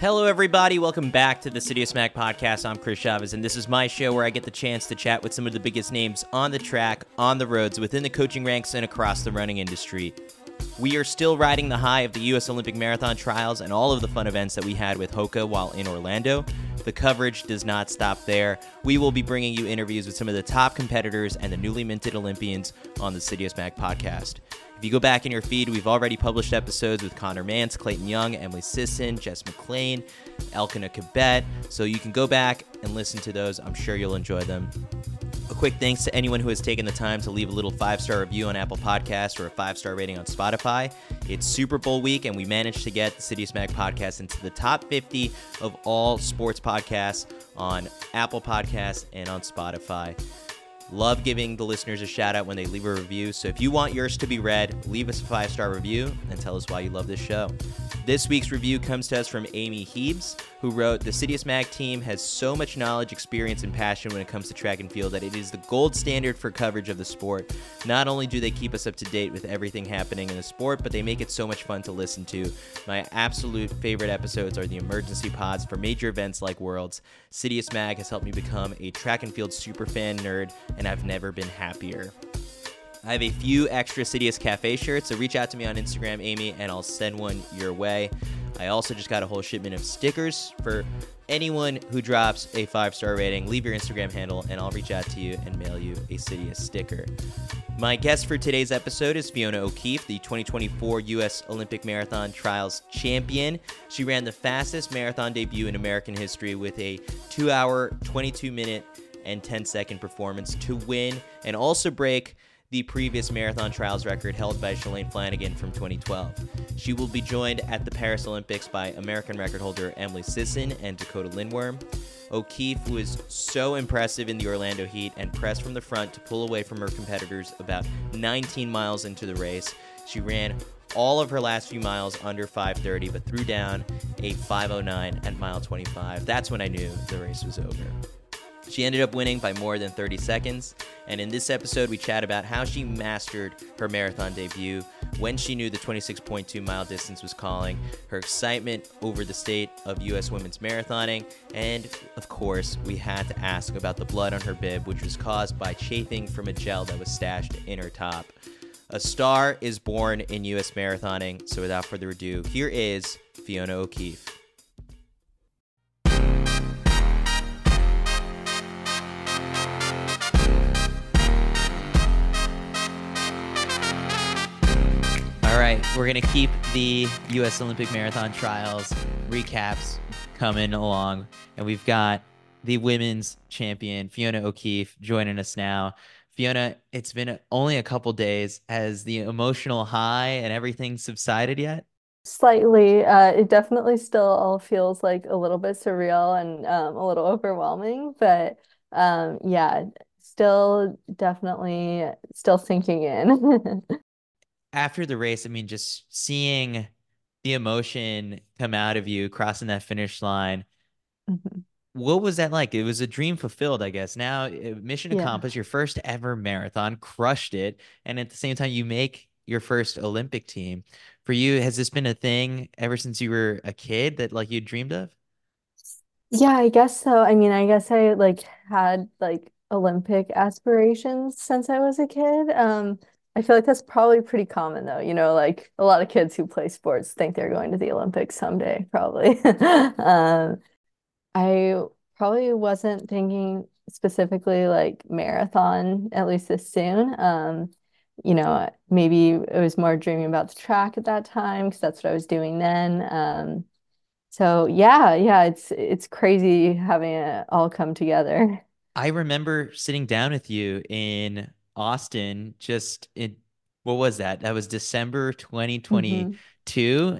Hello, everybody. Welcome back to the Citius Mag podcast. I'm Chris Chavez, and this is my show where I get the chance to chat with some of the biggest names on the track, on the roads, within the coaching ranks, and across the running industry. We are still riding the high of the U.S. Olympic Marathon trials and all of the fun events that we had with Hoka while in Orlando. The coverage does not stop there. We will be bringing you interviews with some of the top competitors and the newly minted Olympians on the Citius Mag podcast. If you go back in your feed, we've already published episodes with Conner Mantz, Clayton Young, Emily Sisson, Jess McClain, Elkanah Kibet. So you can go back and listen to those. I'm sure you'll enjoy them. A quick thanks to anyone who has taken the time to leave a little five star review on Apple Podcasts or a five star rating on Spotify. It's Super Bowl week, and we managed to get the Citius Mag podcast into the top 50 of all sports podcasts on Apple Podcasts and on Spotify. Love giving the listeners a shout out when they leave a review. So if you want yours to be read, leave us a five star review and tell us why you love this show. This week's review comes to us from Amy Heebs, who wrote The Citius Mag team has so much knowledge, experience, and passion when it comes to track and field that it is the gold standard for coverage of the sport. Not only do they keep us up to date with everything happening in the sport, but they make it so much fun to listen to. My absolute favorite episodes are the emergency pods for major events like Worlds. Citius Mag has helped me become a track and field superfan nerd, and I've never been happier. I have a few extra Citius Cafe shirts, so reach out to me on Instagram, Amy, and I'll send one your way. I also just got a whole shipment of stickers for anyone who drops a five star rating. Leave your Instagram handle, and I'll reach out to you and mail you a Citius sticker. My guest for today's episode is Fiona O'Keeffe, the 2024 U.S. Olympic Marathon Trials champion. She ran the fastest marathon debut in American history with a 2 hour, 22 minute, and 10 second performance to win and also break the previous marathon trials record held by Shalane Flanagan from 2012. She will be joined at the Paris Olympics by American record holder Emily Sisson and Dakotah Lindwurm. O'Keeffe was so impressive in the Orlando heat and pressed from the front to pull away from her competitors about 19 miles into the race. She ran all of her last few miles under 530, but threw down a 509 at mile 25. That's when I knew the race was over. She ended up winning by more than 30 seconds. And in this episode, we chat about how she mastered her marathon debut, when she knew the 26.2 mile distance was calling, her excitement over the state of U.S. women's marathoning, and of course, we had to ask about the blood on her bib, which was caused by chafing from a gel that was stashed in her top. A star is born in U.S. marathoning, so without further ado, here is Fiona O'Keeffe. We're going to keep the U.S. Olympic Marathon Trials recaps coming along. And we've got the women's champion, Fiona O'Keeffe, joining us now. Fiona, it's been only a couple days. Has the emotional high and everything subsided yet? Slightly. Uh, it definitely still all feels like a little bit surreal and um, a little overwhelming, but um, yeah, still definitely still sinking in. After the race, I mean, just seeing the emotion come out of you crossing that finish line. Mhm. What was that like? It was a dream fulfilled, I guess. Now, uh, mission Yeah. accomplished, your first ever marathon, crushed it. And at the same time, you make your first Olympic team. For you, has this been a thing ever since you were a kid that like you dreamed of? Yeah, I guess so. I mean, I guess I like had like Olympic aspirations since I was a kid. Um, I feel like that's probably pretty common though. You know, like a lot of kids who play sports think they're going to the Olympics someday, probably. Um, I probably wasn't thinking specifically like marathon, at least this soon. Um, you know, maybe it was more dreaming about the track at that time because that's what I was doing then. Um, so yeah, yeah, it's it's crazy having it all come together. I remember sitting down with you in Austin just in what was that? That was December Mhm.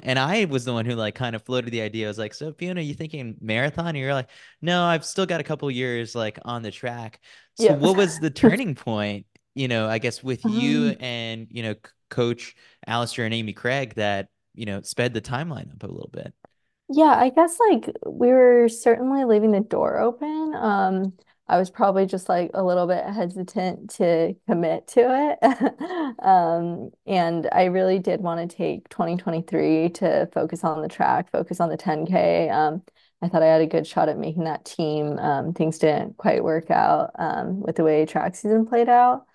And I was the one who like kind of floated the idea. I was like, so Fiona, you thinking marathon? And you're like, no, I've still got a couple years like on the track. So Yeah. what was the turning point, you know, I guess with you Um, and, you know, coach Alistair and Amy Cragg that, you know, sped the timeline up a little bit. Yeah, I guess like we were certainly leaving the door open. Um, I was probably just like a little bit hesitant to commit to it. Um, and I really did want to take 2023 to focus on the track, focus on the 10K. Um, I thought I had a good shot at making that team. Um, things didn't quite work out um, with the way track season played out.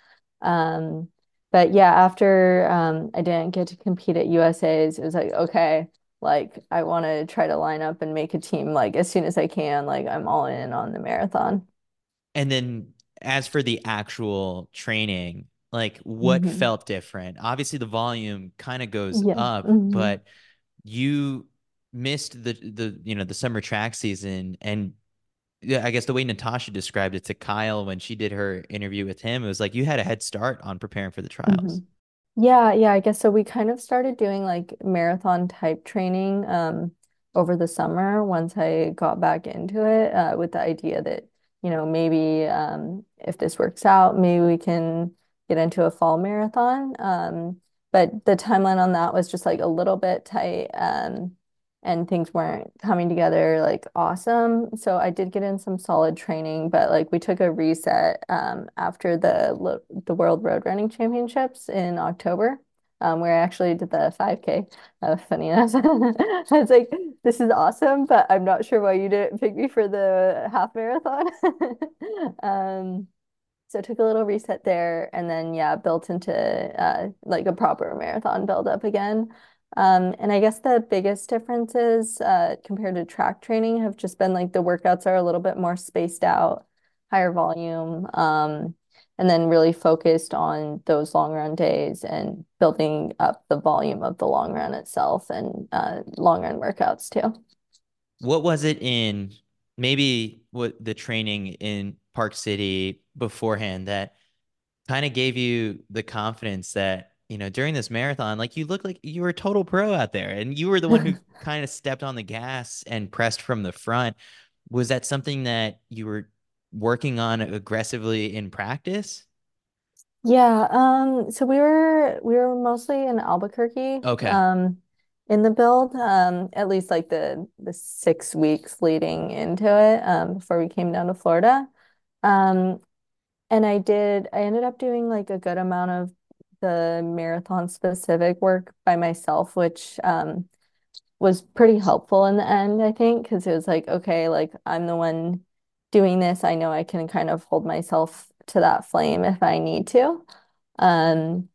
Um, but yeah, after um, I didn't get to compete at USA's, it was like, okay. Like I want to try to line up and make a team like as soon as I can. Like I'm all in on the marathon. And then as for the actual training, like what hmm felt different? Obviously the volume kind of goes Yeah. up, hmm but you missed the the you know the summer track season and I guess the way Natasha described it to Kyle when she did her interview with him, it was like you had a head start on preparing for the trials. Yeah, yeah, I guess so. We kind of started doing like marathon type training um over the summer once I got back into it uh, with the idea that, you know, maybe um if this works out, maybe we can get into a fall marathon. Um, but the timeline on that was just like a little bit tight. Um, and things weren't coming together like awesome. So I did get in some solid training, but like we took a reset um, after the the World Road Running Championships in October, um, where I actually did the 5K. Uh, funny enough, I was like, "This is awesome," but I'm not sure why you didn't pick me for the half marathon. Um, so I took a little reset there and then yeah, built into uh like a proper marathon build up again. Um, and I guess the biggest differences uh compared to track training have just been like the workouts are a little bit more spaced out, higher volume, um, and then really focused on those long run days and building up the volume of the long run itself and uh long run workouts too. What was it in maybe what the training in Park City beforehand that kind of gave you the confidence that, you know, during this marathon, like you look like you were a total pro out there and you were the one who kind of stepped on the gas and pressed from the front. Was that something that you were working on aggressively in practice? Yeah, um, so we were we were mostly in Albuquerque, Okay. um, in the build, um, at least like the the six weeks leading into it, um, before we came down to Florida. Um, and I did I ended up doing like a good amount of the marathon specific work by myself, which um was pretty helpful in the end, I think, because it was like, okay, like I'm the one doing this. I know I can kind of hold myself to that flame if I need to. Um,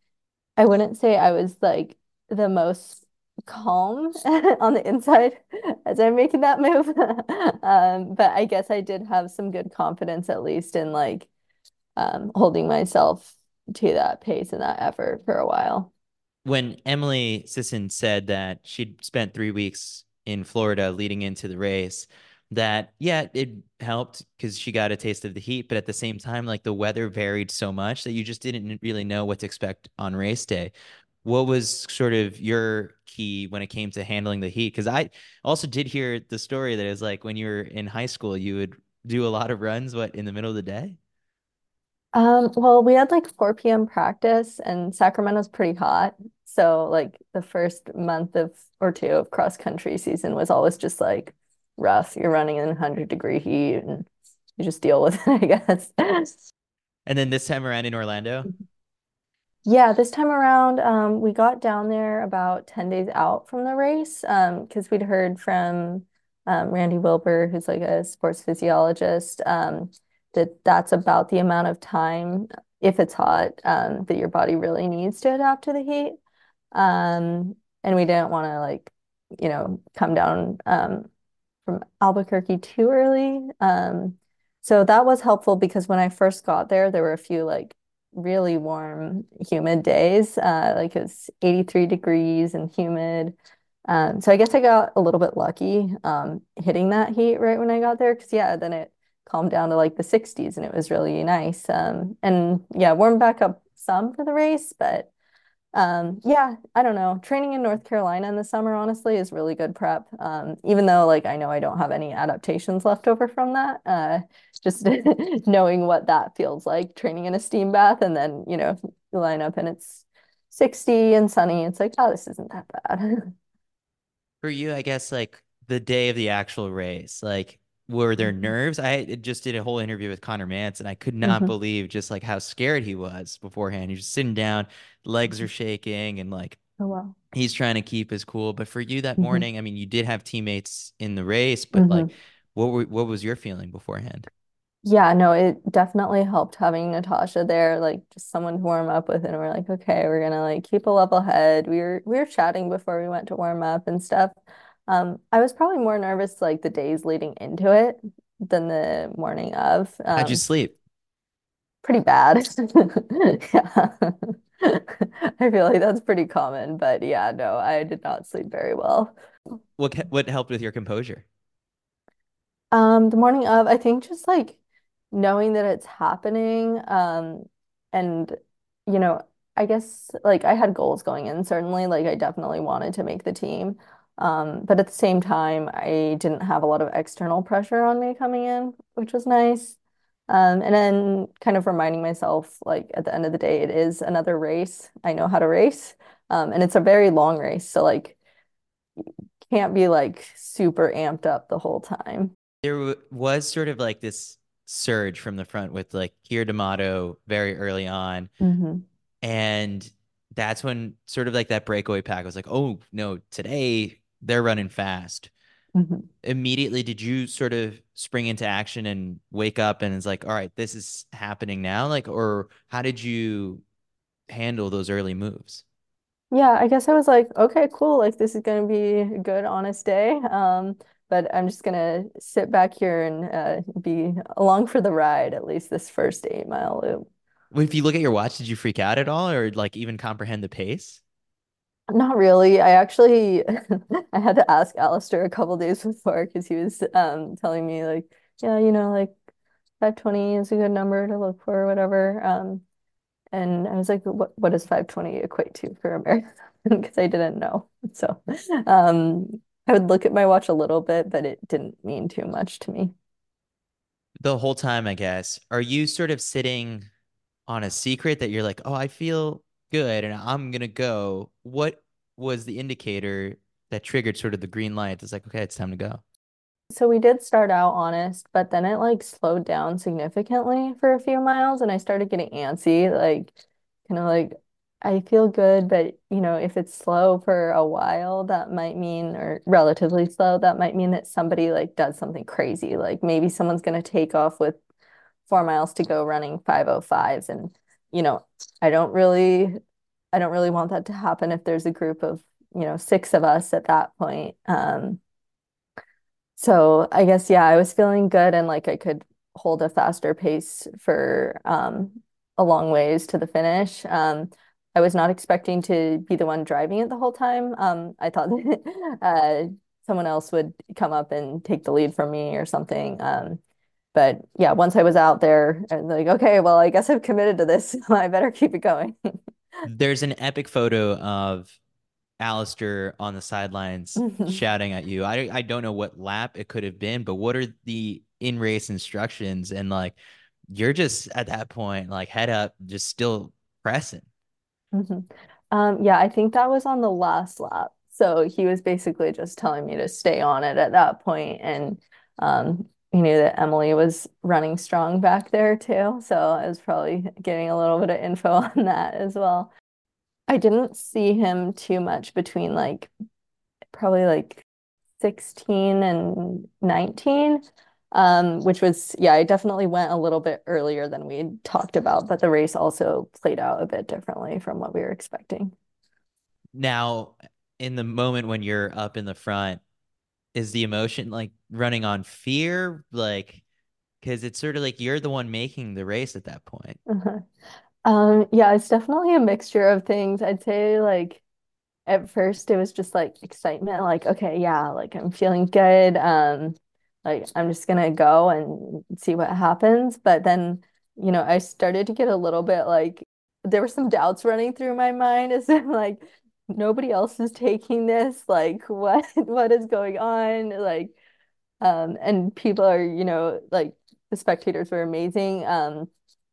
I wouldn't say I was like the most calm on the inside as I'm making that move. Um, but I guess I did have some good confidence at least in like um holding myself to that pace and that effort for a while. when Emily Sisson said that she'd spent three weeks in Florida leading into the race, that yeah, it helped because she got a taste of the heat, but at the same time, like the weather varied so much that you just didn't really know what to expect on race day. What was sort of your key when it came to handling the heat? Because I also did hear the story that is like when you were in high school, you would do a lot of runs, what, in the middle of the day? Um, well, we had like 4 p.m. practice and Sacramento's pretty hot. So like the first month of or two of cross country season was always just like rough. You're running in 100 degree heat and you just deal with it, I guess. And then this time around in Orlando, Yeah, this time around, um, we got down there about 10 days out from the race, um, because we'd heard from um, Randy Wilber, who's like a sports physiologist, um, that that's about the amount of time, if it's hot, um, that your body really needs to adapt to the heat. Um, and we didn't want to like, you know, come down um, from Albuquerque too early. Um, so that was helpful because when I first got there, there were a few like really warm, humid days. Uh, like it was 83 degrees and humid. Um, so I guess I got a little bit lucky um, hitting that heat right when I got there because yeah, then it calmed down to like the 60s and it was really nice. Um, and yeah, warmed back up some for the race, but Um, yeah, I don't know. Training in North Carolina in the summer, honestly, is really good prep. Um, even though like I know I don't have any adaptations left over from that. Uh, just knowing what that feels like, training in a steam bath, and then you know you line up and it's 60 and sunny. It's like, oh, this isn't that bad. For you, I guess like the day of the actual race, like were there Mhm. nerves? I just did a whole interview with Conner Mantz and I could not Mhm. believe just like how scared he was beforehand. He's just sitting down, legs are shaking, and like Oh wow. he's trying to keep his cool. But for you that hmm morning, I mean, you did have teammates in the race, but like hmm what were what was your feeling beforehand? Yeah, no, it definitely helped having Natasha there, like just someone to warm up with, and we're like, okay, we're gonna like keep a level head. We were we were chatting before we went to warm up and stuff. Um, I was probably more nervous like the days leading into it than the morning of. How'd you Um, sleep? pretty bad. Yeah. I feel like that's pretty common, but yeah, no, I did not sleep very well. What what helped with your composure? Um, the morning of, I think just like knowing that it's happening, um, and you know, I guess like I had goals going in, certainly, like I definitely wanted to make the team. Um, but at the same time, I didn't have a lot of external pressure on me coming in, which was nice. Um, and then kind of reminding myself, like at the end of the day, it is another race. I know how to race. Um, and it's a very long race, so like can't be like super amped up the whole time. There w was sort of like this surge from the front with like Keira D'Amato very early on. hmm And that's when sort of like that breakaway pack was like, oh no, today they're running fast. hmm Immediately, did you sort of spring into action and wake up and it's like, all right, this is happening now? Like, or how did you handle those early moves? Yeah, I guess I was like, okay, cool. Like this is gonna be a good, honest day. Um, but I'm just gonna sit back here and uh, be along for the ride, at least this first eight mile loop. If you look at your watch, did you freak out at all or like even comprehend the pace? Not really. I actually I had to ask Alistair a couple days before because he was um telling me like, yeah, you know, like 520 is a good number to look for or whatever. Um, and I was like, what what does 520 equate to for a marathon? Because I didn't know. So um I would look at my watch a little bit, but it didn't mean too much to me. The whole time, I guess, are you sort of sitting on a secret that you're like, oh, I feel good and I'm gonna go? What was the indicator that triggered sort of the green light? It's like, okay, it's time to go. So we did start out honest, but then it like slowed down significantly for a few miles and I started getting antsy, like kind of like I feel good, but you know, if it's slow for a while, that might mean or relatively slow, that might mean that somebody like does something crazy. Like maybe someone's gonna take off with four miles to go running 505s and you know, I don't really I don't really want that to happen if there's a group of, you know, six of us at that point. Um so I guess yeah, I was feeling good and like I could hold a faster pace for um a long ways to the finish. Um I was not expecting to be the one driving it the whole time. Um I thought that uh someone else would come up and take the lead from me or something. Um but yeah, once I was out there, was like, okay, well, I guess I've committed to this. I better keep it going. There's an epic photo of Alistair on the sidelines shouting at you. I I don't know what lap it could have been, but what are the in-race instructions? And like you're just at that point, like head up, just still pressing. Mhm. Um, yeah, I think that was on the last lap. So he was basically just telling me to stay on it at that point, and um, he knew that Emily was running strong back there too. So I was probably getting a little bit of info on that as well. I didn't see him too much between like probably like 16 and 19. Um, which was, yeah, I definitely went a little bit earlier than we talked about, but the race also played out a bit differently from what we were expecting. Now, in the moment when you're up in the front, is the emotion like running on fear? Like, because it's sort of like you're the one making the race at that point. Uh-huh. Um, yeah, it's definitely a mixture of things. I'd say like at first it was just like excitement, like, okay, yeah, like I'm feeling good. Um, like I'm just gonna go and see what happens. But then, you know, I started to get a little bit like there were some doubts running through my mind as like nobody else is taking this. Like what what is going on? Like um and people are, you know, like the spectators were amazing. Um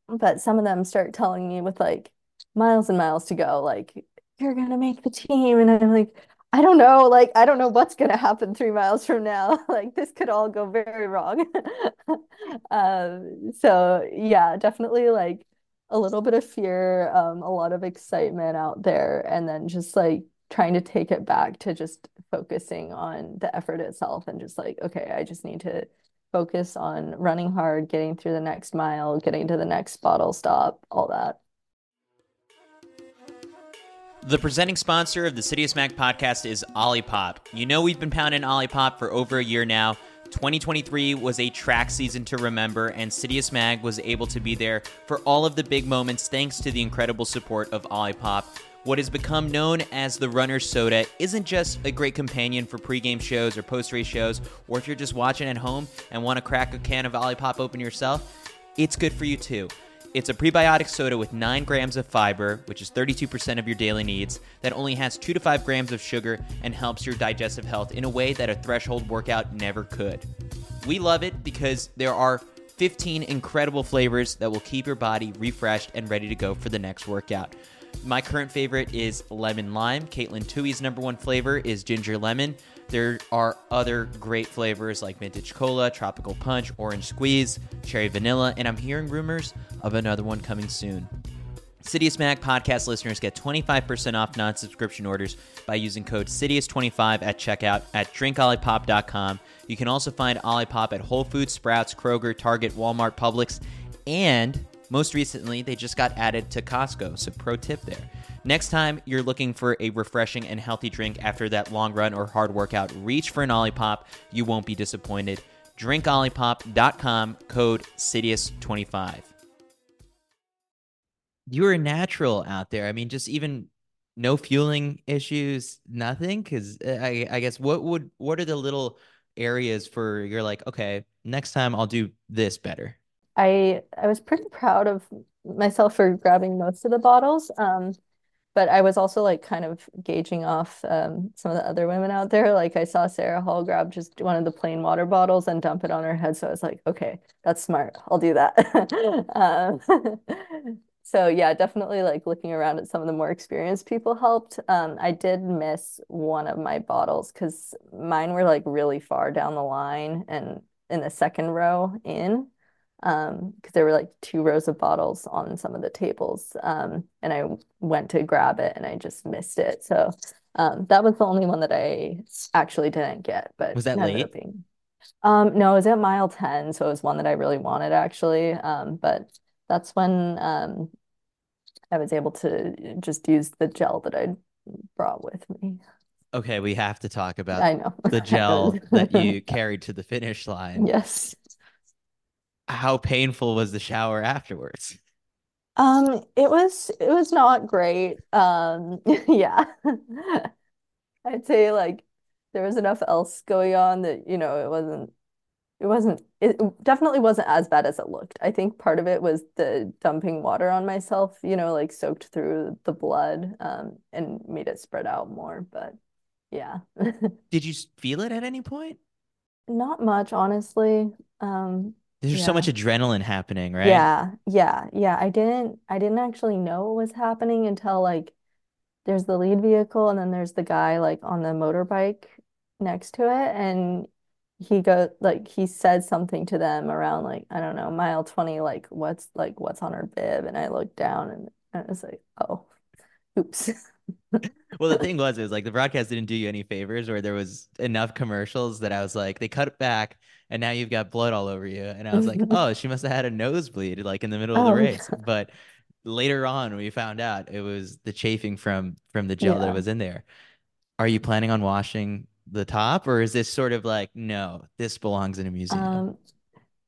but some of them start telling me with like miles and miles to go, like, you're gonna make the team. And I'm like, I don't know, like I don't know what's gonna happen three miles from now. Like this could all go very wrong. um, so yeah, definitely like a little bit of fear, um, a lot of excitement out there, and then just like trying to take it back to just focusing on the effort itself and just like, okay, I just need to focus on running hard, getting through the next mile, getting to the next bottle stop, all that. The presenting sponsor of the Citius Mag podcast is Olipop. You know we've been pounding Olipop for over a year now. 2023 was a track season to remember, and Citius Mag was able to be there for all of the big moments thanks to the incredible support of Olipop. What has become known as the runner's soda isn't just a great companion for pregame shows or post race shows, or if you're just watching at home and want to crack a can of Olipop open yourself, it's good for you too. It's a prebiotic soda with 9 grams of fiber, which is 32% of your daily needs, that only has 2 to 5 grams of sugar and helps your digestive health in a way that a threshold workout never could. We love it because there are 15 incredible flavors that will keep your body refreshed and ready to go for the next workout. My current favorite is lemon lime. Caitlin Tui's number one flavor is ginger lemon. There are other great flavors like vintage cola, tropical punch, orange squeeze, cherry vanilla, and I'm hearing rumors of another one coming soon. Citius Mag podcast listeners get 25% off non subscription orders by using code CITIUS25 at checkout at drinkolipop.com. You can also find Olipop at Whole Foods, Sprouts, Kroger, Target, Walmart, Publix, and most recently, they just got added to Costco. So, pro tip there. Next time you're looking for a refreshing and healthy drink after that long run or hard workout, reach for an Olipop. You won't be disappointed. DrinkOlipop.com, code CITIUS25. You're natural out there. I mean, just even no fueling issues, nothing. Because uh, I, I guess what would what are the little areas for you're like, okay, next time I'll do this better. I I was pretty proud of myself for grabbing most of the bottles. Um, but I was also like kind of gauging off um, some of the other women out there. Like I saw Sarah Hall grab just one of the plain water bottles and dump it on her head. So I was like, okay, that's smart. I'll do that. um, so yeah, definitely like looking around at some of the more experienced people helped. Um, I did miss one of my bottles because mine were like really far down the line and in the second row in because there were like two rows of bottles on some of the tables um and I went to grab it and I just missed it. So um that was the only one that I actually didn't get but was that late? being... um no it was at mile 10 so it was one that I really wanted actually um but that's when um I was able to just use the gel that I brought with me. Okay we have to talk about I know. the gel that you carried to the finish line. Yes how painful was the shower afterwards? Um, it was it was not great. Um, yeah. I'd say like there was enough else going on that, you know, it wasn't it wasn't it definitely wasn't as bad as it looked. I think part of it was the dumping water on myself, you know, like soaked through the blood um and made it spread out more, but yeah. Did you feel it at any point? Not much, honestly. Um there's yeah. so much adrenaline happening, right? Yeah, yeah, yeah. I didn't I didn't actually know what was happening until like there's the lead vehicle and then there's the guy like on the motorbike next to it and he go like he said something to them around like I don't know mile 20 like what's like what's on her bib and I looked down and, and I was like oh oops well, the thing was, it was like the broadcast didn't do you any favors, where there was enough commercials that I was like, they cut it back, and now you've got blood all over you, and I was like, oh, she must have had a nosebleed like in the middle of the oh, race. But later on, we found out it was the chafing from from the gel yeah. that was in there. Are you planning on washing the top, or is this sort of like, no, this belongs in a museum? Um,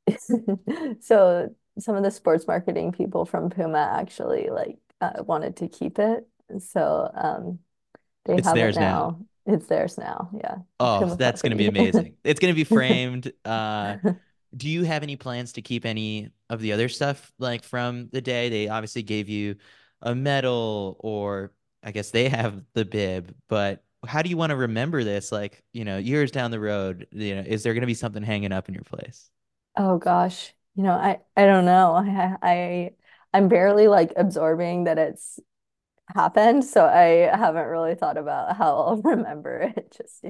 so some of the sports marketing people from Puma actually like uh, wanted to keep it so um, they it's have it now. now. It's theirs now. Yeah. Oh, that's going to be amazing. it's going to be framed. Uh, do you have any plans to keep any of the other stuff like from the day? They obviously gave you a medal or I guess they have the bib, but how do you want to remember this? Like, you know, years down the road, you know, is there going to be something hanging up in your place? Oh gosh, you know, I I don't know. I I I'm barely like absorbing that it's happened, so I haven't really thought about how I'll remember it just.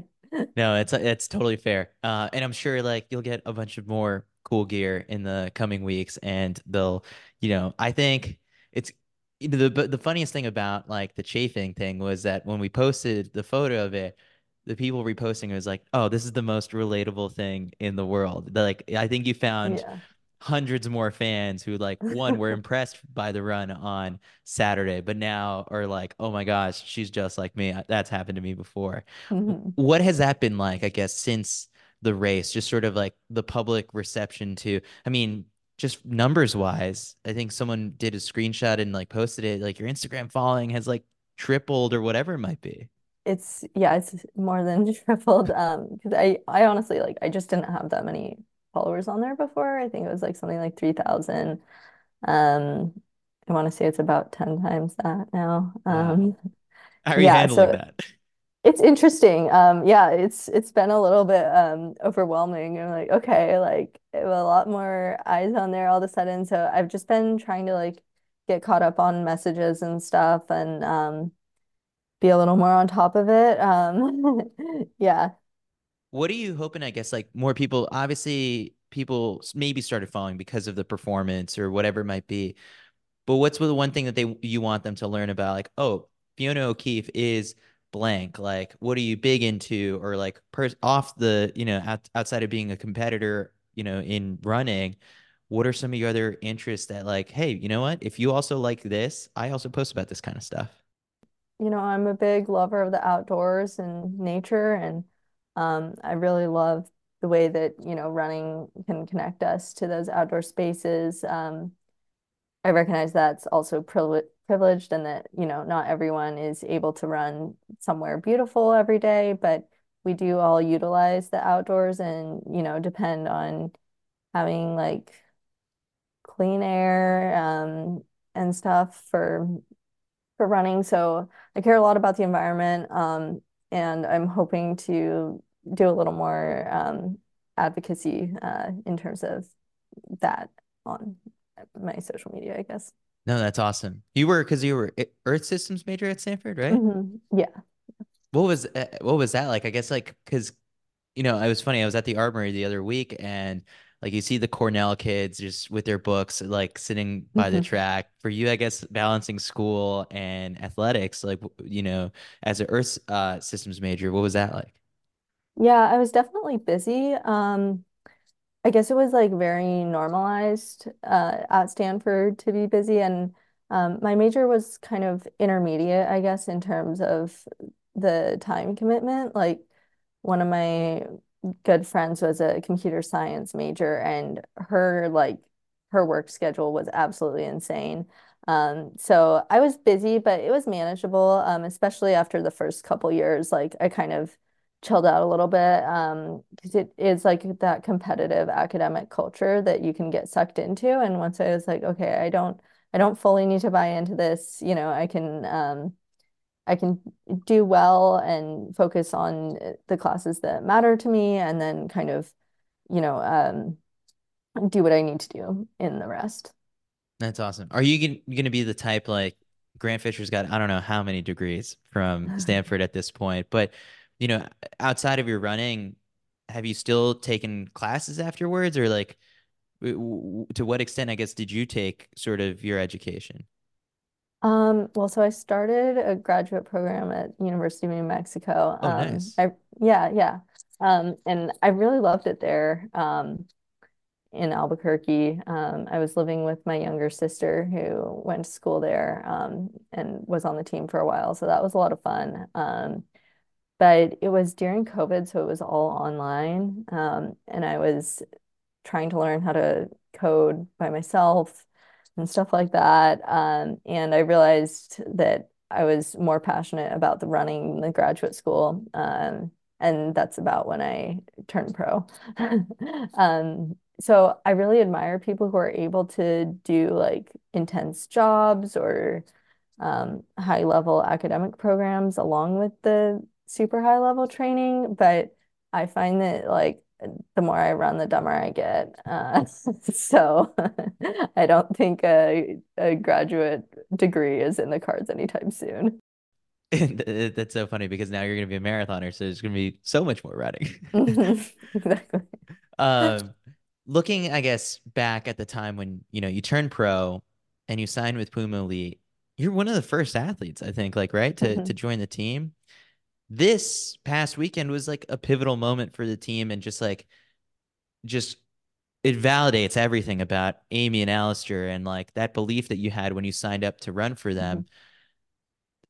No, it's it's totally fair. Uh, and I'm sure like you'll get a bunch of more cool gear in the coming weeks, and they'll, you know, I think it's the the funniest thing about like the chafing thing was that when we posted the photo of it, the people reposting it was like, "Oh, this is the most relatable thing in the world." Like, I think you found Yeah. Hundreds more fans who like one were impressed by the run on Saturday, but now are like, "Oh my gosh, she's just like me." That's happened to me before. Mhm. What has that been like, I guess, since the race? Just sort of like the public reception to, I mean, just numbers wise, I think someone did a screenshot and like posted it, like your Instagram following has like tripled or whatever it might be. It's yeah, it's more than tripled. Um, because I I honestly like I just didn't have that many followers on there before. I think it was like something like 3,000. Um, I want to say it's about 10 times that now. Um, How are you yeah, handling so that? it's interesting. Um, yeah, it's it's been a little bit um overwhelming. I'm like, okay, like a lot more eyes on there all of a sudden. So I've just been trying to like get caught up on messages and stuff and um be a little more on top of it. Um, yeah. What are you hoping, I guess, like more people, obviously people maybe started following because of the performance or whatever it might be. But what's the one thing that they you want them to learn about? Like, oh, Fiona O'Keeffe is blank. Like, what are you big into? Or like, pers off the, you know, out, outside of being a competitor, you know, in running, what are some of your other interests that like, hey, you know what? If you also like this, I also post about this kind of stuff. You know, I'm a big lover of the outdoors and nature, and um, I really love the way that, you know, running can connect us to those outdoor spaces. Um, I recognize that's also privilege privileged and that, you know, not everyone is able to run somewhere beautiful every day, but we do all utilize the outdoors and, you know, depend on having like clean air um, and stuff for for running. So I care a lot about the environment, um, and I'm hoping to do a little more um, advocacy uh, in terms of that on my social media, I guess. No, that's awesome. You were because you were Earth Systems major at Stanford, right? hmm Yeah. What was uh, what was that like? I guess like because you know, it was funny. I was at the Armory the other week, and like you see the Cornell kids just with their books, like sitting by the hmm track. For you, I guess balancing school and athletics, like you know, as an Earth uh, systems major, what was that like? Yeah, I was definitely busy. Um, I guess it was like very normalized uh, at Stanford to be busy, and um, my major was kind of intermediate, I guess, in terms of the time commitment. Like one of my good friends was a computer science major, and her like her work schedule was absolutely insane. Um, so I was busy, but it was manageable, um, especially after the first couple years. Like I kind of chilled out a little bit um because it is like that competitive academic culture that you can get sucked into and once I was like okay I don't I don't fully need to buy into this you know I can um I can do well and focus on uh, the classes that matter to me and then kind of you know um do what I need to do in the rest That's awesome. Are you gonna, gonna be the type like Grant Fisher's got I don't know how many degrees from Stanford at this point, but you know, outside of your running, have you still taken classes afterwards, or like w- w- to what extent, I guess, did you take sort of your education? Um, well, so I started a graduate program at University of New Mexico. Oh, Um, nice. I yeah, yeah. Um, and I really loved it there. Um, in Albuquerque. Um, I was living with my younger sister who went to school there, um, and was on the team for a while, so that was a lot of fun. Um, but it was during COVID, so it was all online. Um, and I was trying to learn how to code by myself and stuff like that. Um, and I realized that I was more passionate about the running the graduate school. Um, and that's about when I turned pro. Um, so I really admire people who are able to do like intense jobs or um, high level academic programs along with the super high level training. But I find that like the more I run, the dumber I get. Uh, so I don't think a, a graduate degree is in the cards anytime soon. That's so funny because now you're going to be a marathoner, so there's going to be so much more running. Exactly. Um, looking, I guess, back at the time when you know you turned pro and you signed with Puma Elite, you're one of the first athletes, I think, like right to to join the team. This past weekend was like a pivotal moment for the team, and just like, just it validates everything about Amy and Alistair and like that belief that you had when you signed up to run for them. Mm-hmm.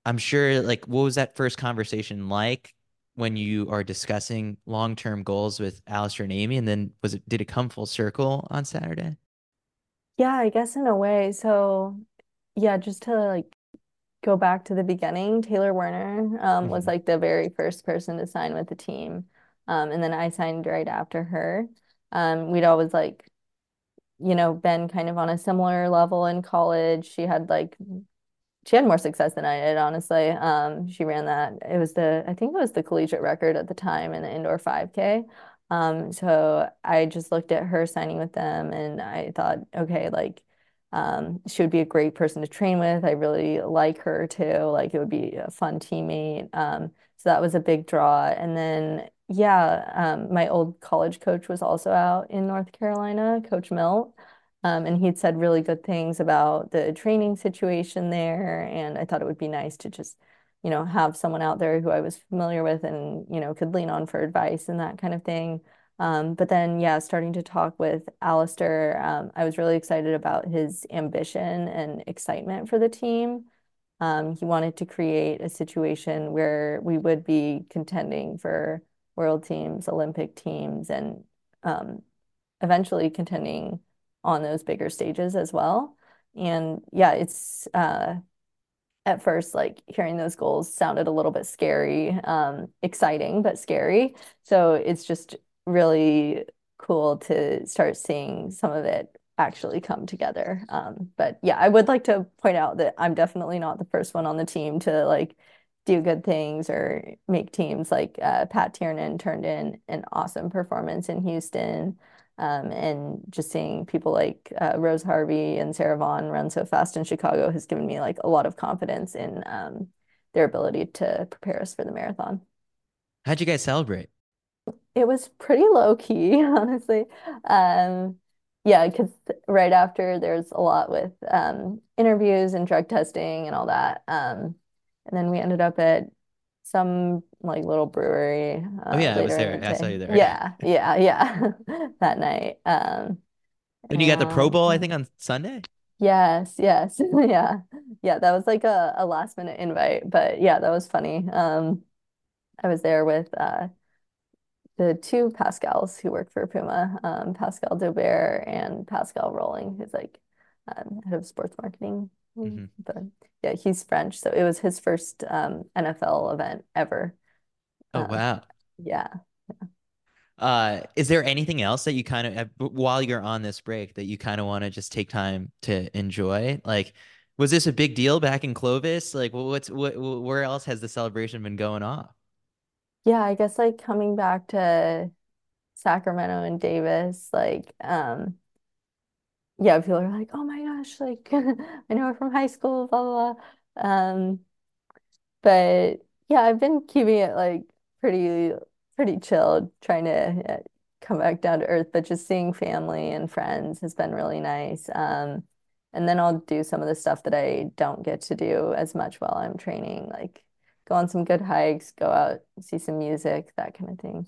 I'm sure, like, what was that first conversation like when you are discussing long-term goals with Alistair and Amy? And then was it did it come full circle on Saturday? Yeah, I guess in a way. So yeah, just to like go back to the beginning, Taylor Werner um, was Mhm. like the very first person to sign with the team. Um, and then I signed right after her. Um, we'd always like, you know, been kind of on a similar level in college. She had like she had more success than I did, honestly. Um, she ran that. It was the, I think it was the collegiate record at the time in the indoor 5K. Um, so I just looked at her signing with them and I thought, okay, like, um, she would be a great person to train with. I really like her too. Like, it would be a fun teammate. Um, so that was a big draw. And then, yeah, um, my old college coach was also out in North Carolina, Coach Milt. Um, and he'd said really good things about the training situation there. And I thought it would be nice to just, you know, have someone out there who I was familiar with and, you know, could lean on for advice and that kind of thing. Um, but then, yeah, starting to talk with Alistair, um, I was really excited about his ambition and excitement for the team. Um, he wanted to create a situation where we would be contending for world teams, Olympic teams, and um, eventually contending on those bigger stages as well. And yeah, it's uh, at first like hearing those goals sounded a little bit scary, um, exciting but scary. So it's just really cool to start seeing some of it actually come together. Um, but yeah, I would like to point out that I'm definitely not the first one on the team to like do good things or make teams like uh, Pat Tiernan turned in an awesome performance in Houston. Um, and just seeing people like uh, Rose Harvey and Sarah Vaughn run so fast in Chicago has given me like a lot of confidence in um, their ability to prepare us for the marathon. How'd you guys celebrate? It was pretty low key, honestly. Um, yeah, because right after there's a lot with um, interviews and drug testing and all that. Um, and then we ended up at some like little brewery Oh uh, yeah, I was there. the I saw you there. Yeah, yeah, yeah, that night. Um, And you got the Pro Bowl, I think, on Sunday. Yes, yes, yeah, yeah. That was like a, a last minute invite, but yeah, that was funny. Um, I was there with uh, the two Pascals who work for Puma, um, Pascal Daubert and Pascal Rolling, who's like um, head of sports marketing. Mm, hmm But yeah, he's French, so it was his first um, NFL event ever. Oh Um, wow. yeah. Uh, is there anything else that you kind of, uh, while you're on this break, that you kind of want to just take time to enjoy? Like, was this a big deal back in Clovis? Like, what's what, where else has the celebration been going off? Yeah, I guess like coming back to Sacramento and Davis, like um yeah, people are like, oh my gosh, like I know her from high school, blah blah blah. Um, but yeah, I've been keeping it like pretty pretty chilled, trying to uh, come back down to earth, but just seeing family and friends has been really nice. Um, and then I'll do some of the stuff that I don't get to do as much while I'm training, like go on some good hikes, go out, see some music, that kind of thing.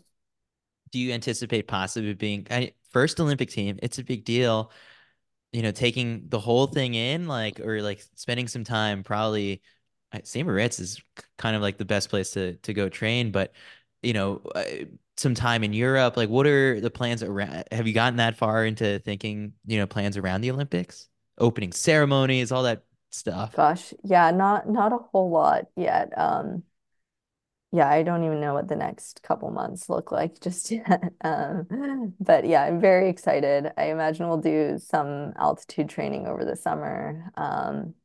Do you anticipate possibly being I, first Olympic team? It's a big deal. You know, taking the whole thing in, like, or like spending some time, probably. St. Moritz is kind of like the best place to to go train, but you know, uh, some time in Europe. Like, what are the plans around? Have you gotten that far into thinking, you know, plans around the Olympics, opening ceremonies, all that stuff? Gosh, yeah, not not a whole lot yet. Um, yeah, I don't even know what the next couple months look like just yet. Um, but yeah, I'm very excited. I imagine we'll do some altitude training over the summer. Um,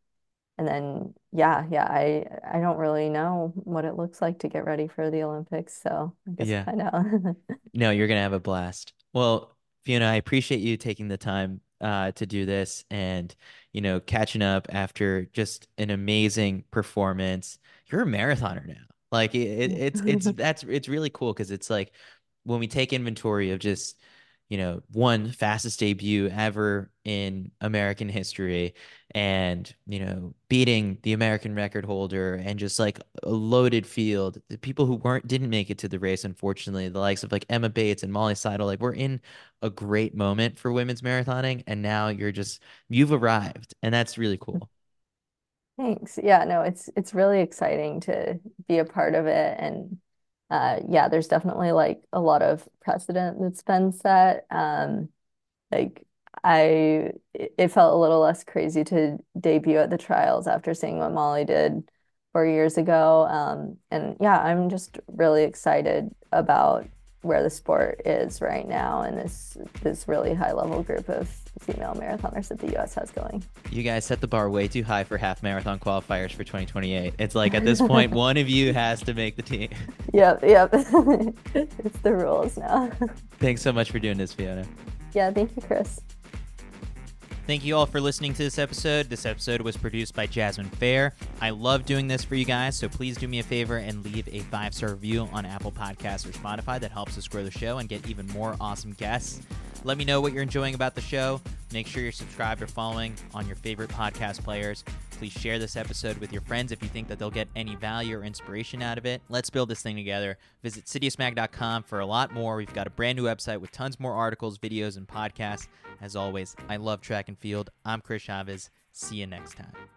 and then yeah, yeah, I I don't really know what it looks like to get ready for the Olympics, so I guess Yeah. find out. No, you're gonna have a blast. Well, Fiona, I appreciate you taking the time uh, to do this and, you know, catching up after just an amazing performance. You're a marathoner now. Like it, it, it's it's that's it's really cool because it's like when we take inventory of just, you know, one fastest debut ever in American history and, you know, beating the American record holder and just like a loaded field. The people who weren't didn't make it to the race, unfortunately, the likes of like Emma Bates and Molly Seidel, like we're in a great moment for women's marathoning, and now you're just you've arrived, and that's really cool. Thanks. Yeah, no, it's it's really exciting to be a part of it and uh yeah, there's definitely like a lot of precedent that's been set. Um like I it felt a little less crazy to debut at the trials after seeing what Molly did four years ago. Um and yeah, I'm just really excited about where the sport is right now and this this really high level group of female marathoners that the US has going. You guys set the bar way too high for half marathon qualifiers for 2028. It's like at this point, one of you has to make the team. Yep, yep. It's the rules now. Thanks so much for doing this, Fiona. Yeah, thank you, Chris. Thank you all for listening to this episode. This episode was produced by Jasmine Fair. I love doing this for you guys, so please do me a favor and leave a five star review on Apple Podcasts or Spotify. That helps us grow the show and get even more awesome guests. Let me know what you're enjoying about the show. Make sure you're subscribed or following on your favorite podcast players. Please share this episode with your friends if you think that they'll get any value or inspiration out of it. Let's build this thing together. Visit citiusmag.com for a lot more. We've got a brand new website with tons more articles, videos, and podcasts. As always, I love track and field. I'm Chris Chavez. See you next time.